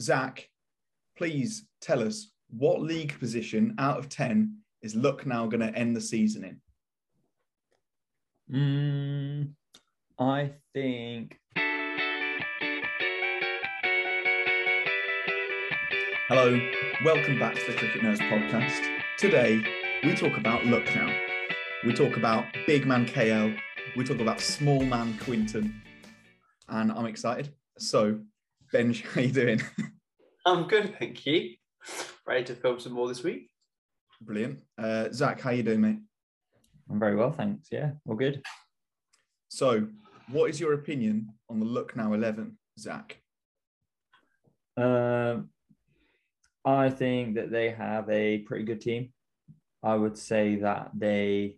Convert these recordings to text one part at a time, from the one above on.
Zach, please tell us what league position out of 10 is Lucknow going to end the season in? Mm, I think. Hello, welcome back to the Cricket Nerds podcast. Today, we talk about Lucknow. We talk about big man KL. We talk about small man Quinton. And I'm excited. So, Benj, how you doing? I'm good, thank you. Ready to film some more this week. Brilliant. Uh, Zach, how you doing, mate? I'm very well, thanks. Yeah, all good. So, what is your opinion on the look Lucknow 11, Zach? Um, I think that they have a pretty good team. I would say that they,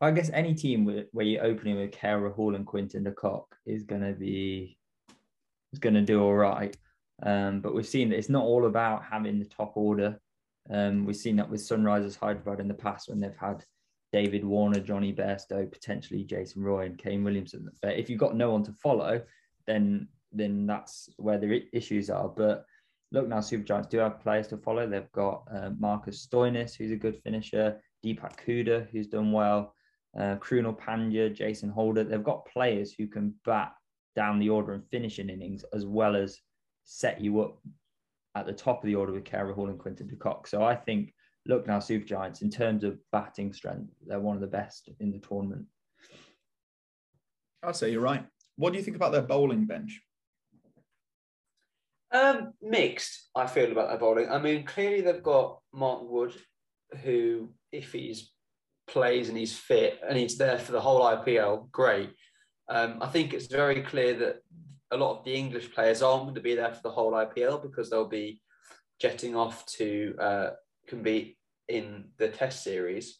I guess, any team where, you're opening with KL Rahul and Quinton de is going to be is going to do all right. Um, but we've seen that it's not all about having the top order. Um, we've seen that with Sunrisers Hyderabad in the past when they've had David Warner, Jonny Bairstow, potentially Jason Roy and Kane Williamson. But if you've got no one to follow, then then that's where the issues are. But Lucknow, Super Giants do have players to follow. They've got uh, Marcus Stoinis, who's a good finisher, Deepak Hooda, who's done well, uh, Krunal Pandya, Jason Holder. They've got players who can bat down the order and finish in innings, as well as set you up at the top of the order with KL Rahul and Quinton de Kock. So I think, Lucknow, Super Giants, in terms of batting strength, they're one of the best in the tournament. I'd say you're right. What do you think about their bowling bench? Um, mixed, I feel about their bowling. I mean, clearly they've got Mark Wood, who, if he's plays and he's fit and he's there for the whole IPL, great. Um, I think it's very clear that a lot of the English players aren't going to be there for the whole IPL because they'll be jetting off to uh, compete in the Test series.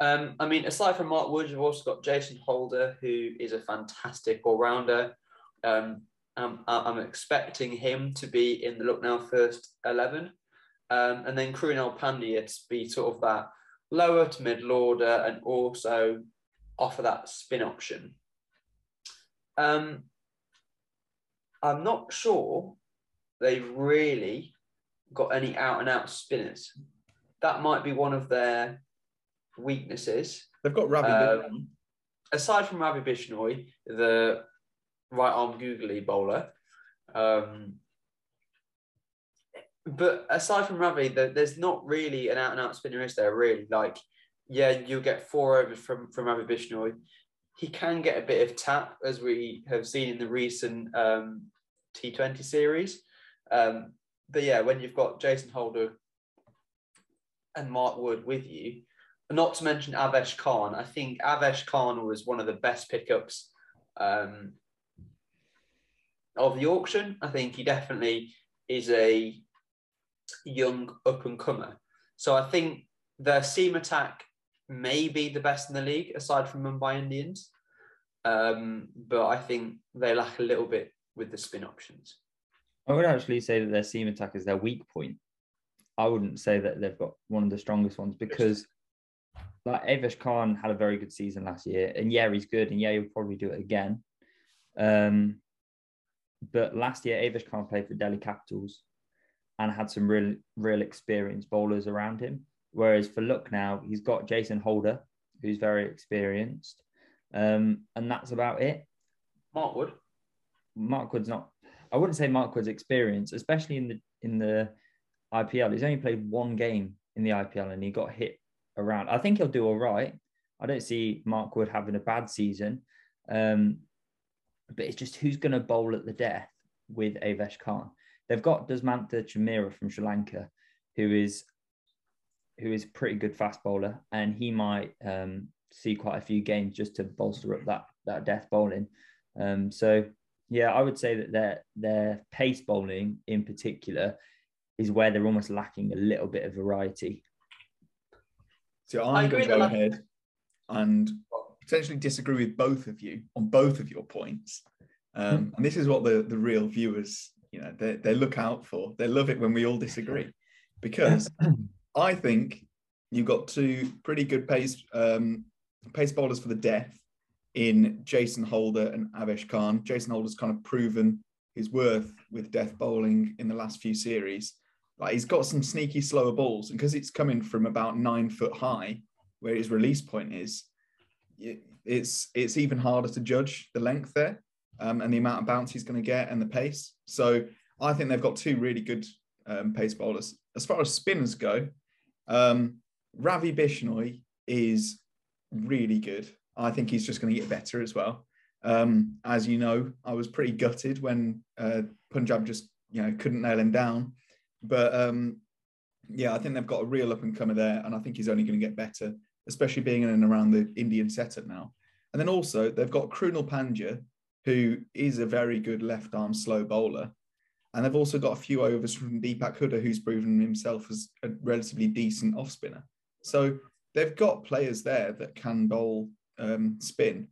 Um, I mean, aside from Mark Wood, you've also got Jason Holder, who is a fantastic all rounder. Um, I'm, I'm, expecting him to be in the Lucknow first 11. Um, and then Krunal Pandya to be sort of that lower to middle order and also offer that spin option. Um, I'm not sure they've really got any out and out spinners. That might be one of their weaknesses. They've got Ravi. Um, aside from Ravi Bishnoi, the right arm googly bowler. Um, but aside from Ravi, there's not really an out and out spinner, is there? Really, like, yeah, you'll get four overs from from Ravi Bishnoi he can get a bit of tap, as we have seen in the recent um, T20 series. Um, but yeah, when you've got Jason Holder and Mark Wood with you, not to mention Avesh Khan, I think Avesh Khan was one of the best pickups um, of the auction. I think he definitely is a young up and comer. So I think the seam attack may be the best in the league aside from Mumbai Indians. Um, but I think they lack a little bit with the spin options. I would actually say that their seam attack is their weak point. I wouldn't say that they've got one of the strongest ones because like Avesh Khan had a very good season last year, and yeah, he's good, and yeah, he'll probably do it again. Um, but last year, Avesh Khan played for Delhi Capitals and had some real, real experienced bowlers around him. Whereas for Lucknow, he's got Jason Holder, who's very experienced, um, and that's about it. Mark Wood. Mark Wood's not. I wouldn't say Mark Wood's experience, especially in the in the IPL. He's only played one game in the IPL and he got hit around. I think he'll do all right. I don't see Mark Wood having a bad season. Um, but it's just who's going to bowl at the death with Avesh Khan. They've got Dushmantha Chameera from Sri Lanka, who is who is pretty good fast bowler, and he might um, see quite a few games just to bolster up that that death bowling. Um, so yeah, I would say that their their pace bowling in particular is where they're almost lacking a little bit of variety. So I'm going to go ahead and potentially disagree with both of you on both of your points. Um, hmm. and this is what the, the real viewers, you know, they, they look out for. They love it when we all disagree because I think you've got two pretty good pace um, pace bowlers for the death in Jason Holder and Avesh Khan. Jason Holder's kind of proven his worth with death bowling in the last few series. Like he's got some sneaky slower balls, and because it's coming from about nine foot high, where his release point is, it's it's even harder to judge the length there um, and the amount of bounce he's going to get and the pace. So I think they've got two really good um, pace bowlers. As far as spinners go, um, Ravi Bishnoi is really good. I think he's just going to get better as well. Um, as you know, I was pretty gutted when uh, Punjab just you know couldn't nail him down, but um, yeah, I think they've got a real up and comer there, and I think he's only going to get better, especially being in and around the Indian setup now. And then also they've got Krunal Pandya, who is a very good left arm slow bowler. And they've also got a few overs from Deepak Hooda, who's proven himself as a relatively decent off spinner. So they've got players there that can bowl um, spin.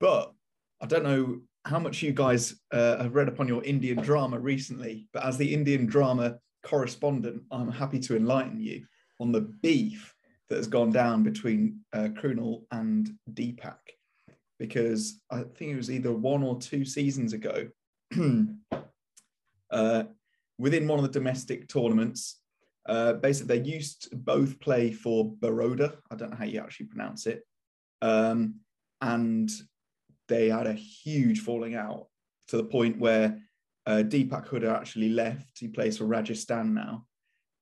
But I don't know how much you guys uh, have read upon your Indian drama recently, but as the Indian drama correspondent, I'm happy to enlighten you on the beef that has gone down between uh, Krunal and Deepak because I think it was either one or two seasons ago, uh, within one of the domestic tournaments. Uh, basically, they used to both play for Baroda. I don't know how you actually pronounce it. Um, and they had a huge falling out to the point where uh, Deepak Hooda actually left. He plays for Rajasthan now.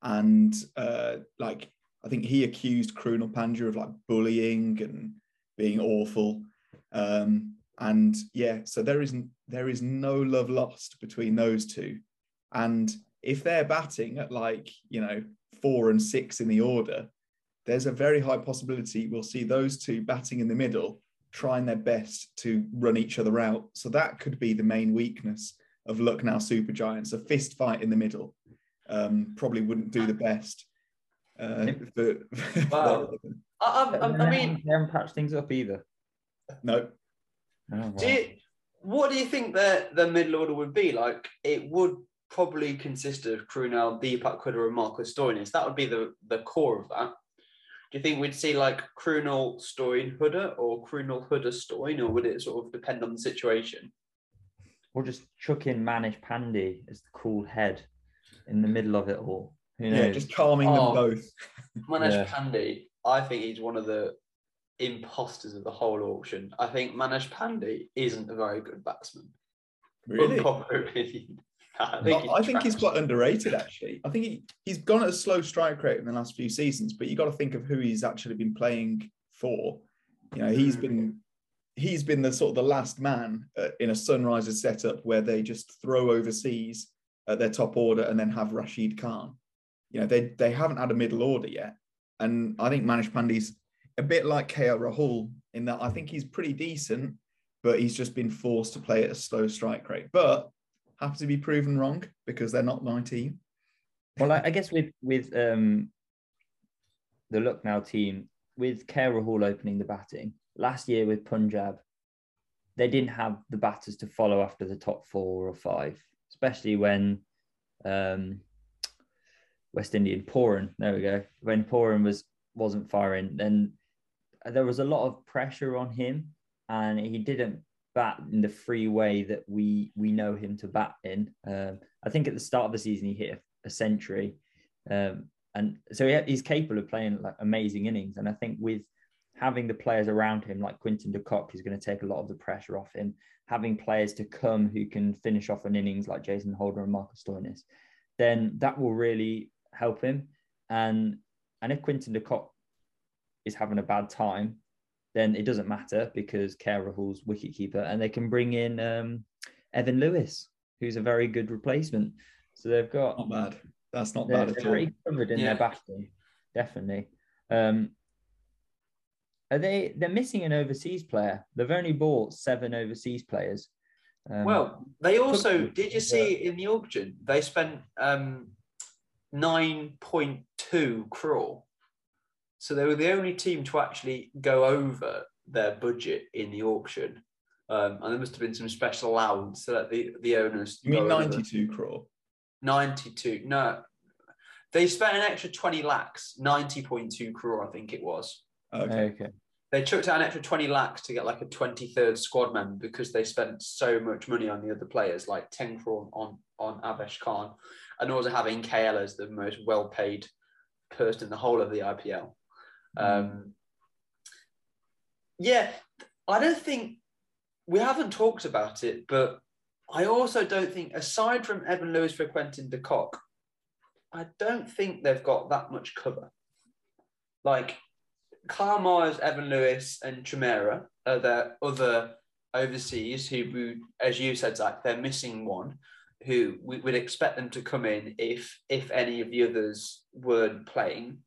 And uh, like, I think he accused Krunal Pandya of like bullying and being awful. Um, and yeah, so there isn't there is no love lost between those two. And if they're batting at like, you know, four and six in the order, there's a very high possibility we'll see those two batting in the middle, trying their best to run each other out. So that could be the main weakness of Lucknow Super Giants. A fist fight in the middle um, probably wouldn't do the best. Uh, for, wow. I, I, I, mean, they haven't patched things up either. No. Oh, wow. do you, what do you think the the middle order would be? Like it would probably consist of Krunal, Deepak Hooda, and Marcus Stoinis. That would be the the core of that. Do you think we'd see like Krunal, Stoin, Hooda, or Krunal, Hooda, Stoin, or would it sort of depend on the situation? Or just chuck in Manish Pandey as the cool head in the middle of it all. Yeah, just calming oh, them both. Manish yeah. Pandey, I think he's one of the imposters of the whole auction. I think Manish Pandey isn't a very good batsman. Really? I think, I think he's quite underrated, actually. I think he, he's gone at a slow strike rate in the last few seasons, but you got to think of who he's actually been playing for. You know, he's been he's been the sort of the last man uh, in a Sunrisers setup where they just throw overseas at their top order and then have Rashid Khan. You know, they they haven't had a middle order yet, and I think Manish Pandey's a bit like KL Rahul in that I think he's pretty decent, but he's just been forced to play at a slow strike rate. But have to be proven wrong because they're not my team. Well, I, guess with with um, the Lucknow team, with KL Rahul opening the batting last year with Punjab, they didn't have the batters to follow after the top four or five, especially when um, West Indian Pooran. There we go. When Pooran was wasn't firing, then there was a lot of pressure on him, and he didn't bat in the free way that we we know him to bat in. Um, I think at the start of the season he hit a, a century, um, and so he, he's capable of playing like amazing innings. And I think with having the players around him like Quinton de Kock is going to take a lot of the pressure off him. Having players to come who can finish off an innings like Jason Holder and Marcus Stoinis, then that will really help him. And and if Quinton de Kock is having a bad time, then it doesn't matter because KL Rahul's wicketkeeper, and they can bring in um, Evin Lewis, who's a very good replacement. So they've got not bad. That's not bad at all. Covered in yeah. their batting, definitely. Um, are they? They're missing an overseas player. They've only bought seven overseas players. Um, well, they also did you see in the auction they spent um, nine point two crore so they were the only team to actually go over their budget in the auction. Um, and there must have been some special allowance so that the, the owners. You mean 92 over. crore? 92. No. They spent an extra 20 lakhs, 90.2 crore, I think it was. Okay. okay. they chucked out an extra 20 lakhs to get like a 23rd squad member because they spent so much money on the other players, like 10 crore on, on Avesh Khan, and also having KL as the most well paid person in the whole of the IPL. Um, yeah, I don't think we haven't talked about it, but I also don't think, aside from Evin Lewis for Quinton de Kock, I don't think they've got that much cover. Like Kyle Myers, Evin Lewis, and Chameera are their other overseas who, as you said, Zach, they're missing one who we would expect them to come in if if any of the others weren't playing.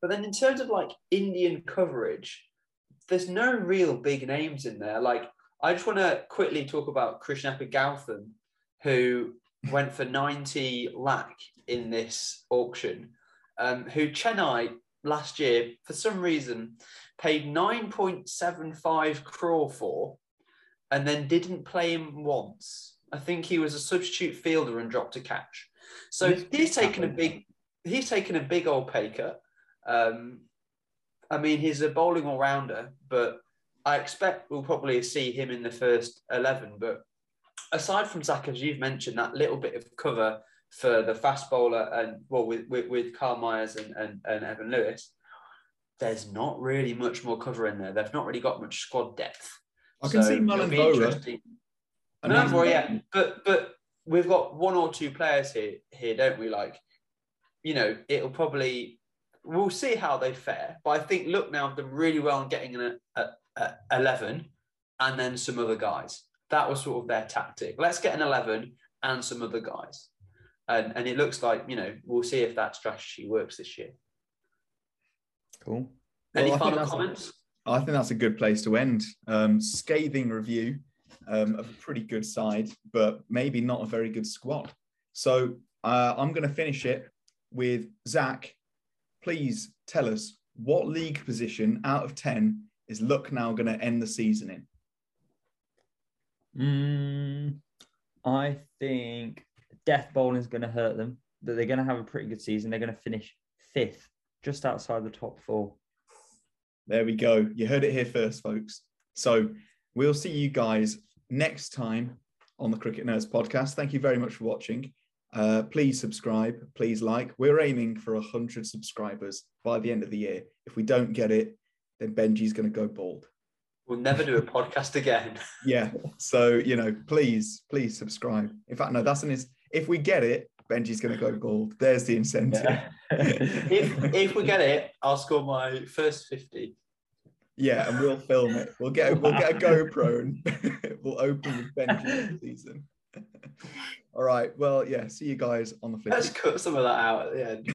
But then in terms of like Indian coverage, there's no real big names in there. Like I just want to quickly talk about Krishnappa Gautam, who went for 90 lakh in this auction, um, who Chennai last year, for some reason, paid 9.75 crore for and then didn't play him once. I think he was a substitute fielder and dropped a catch. So he's taken a big he's taken a big old pay cut. Um, I mean, he's a bowling all rounder, but I expect we'll probably see him in the first 11. But aside from Zach, as you've mentioned, that little bit of cover for the fast bowler and well with with, with Kyle Myers and, and, and Evin Lewis, there's not really much more cover in there. They've not really got much squad depth. I can so see Manan Vohra. No, yeah, but but we've got one or two players here here, don't we? Like, you know, it'll probably we'll see how they fare. But I think Lucknow have done really well in getting an a, a, eleven, and then some other guys. That was sort of their tactic. Let's get an eleven and some other guys and and it looks like you know we'll see if that strategy works this year. Cool. Any well, final comments? A, I think that's a good place to end. Um, scathing review um, of a pretty good side, but maybe not a very good squad. So uh, I'm going to finish it with Zach. Please tell us what league position out of 10 is Lucknow going to end the season in? Mm, I think death bowling is going to hurt them, but they're going to have a pretty good season. They're going to finish fifth, just outside the top four. There we go. You heard it here first, folks. So we'll see you guys next time on the Cricket Nerds podcast. Thank you very much for watching. Uh, please subscribe, please like. We're aiming for 100 subscribers by the end of the year. If we don't get it, then Benji's going to go bald. We'll never do a podcast again. yeah. So, you know, please, please subscribe. In fact, no, that's an if we get it, Benji's going to go bald. There's the incentive. Yeah. if if we get it, I'll score my first fifty. Yeah, and we'll film it. We'll get we'll get a GoPro and we'll open with Benji season. All right. Well, yeah. See you guys on the flip. Let's cut some of that out at the end.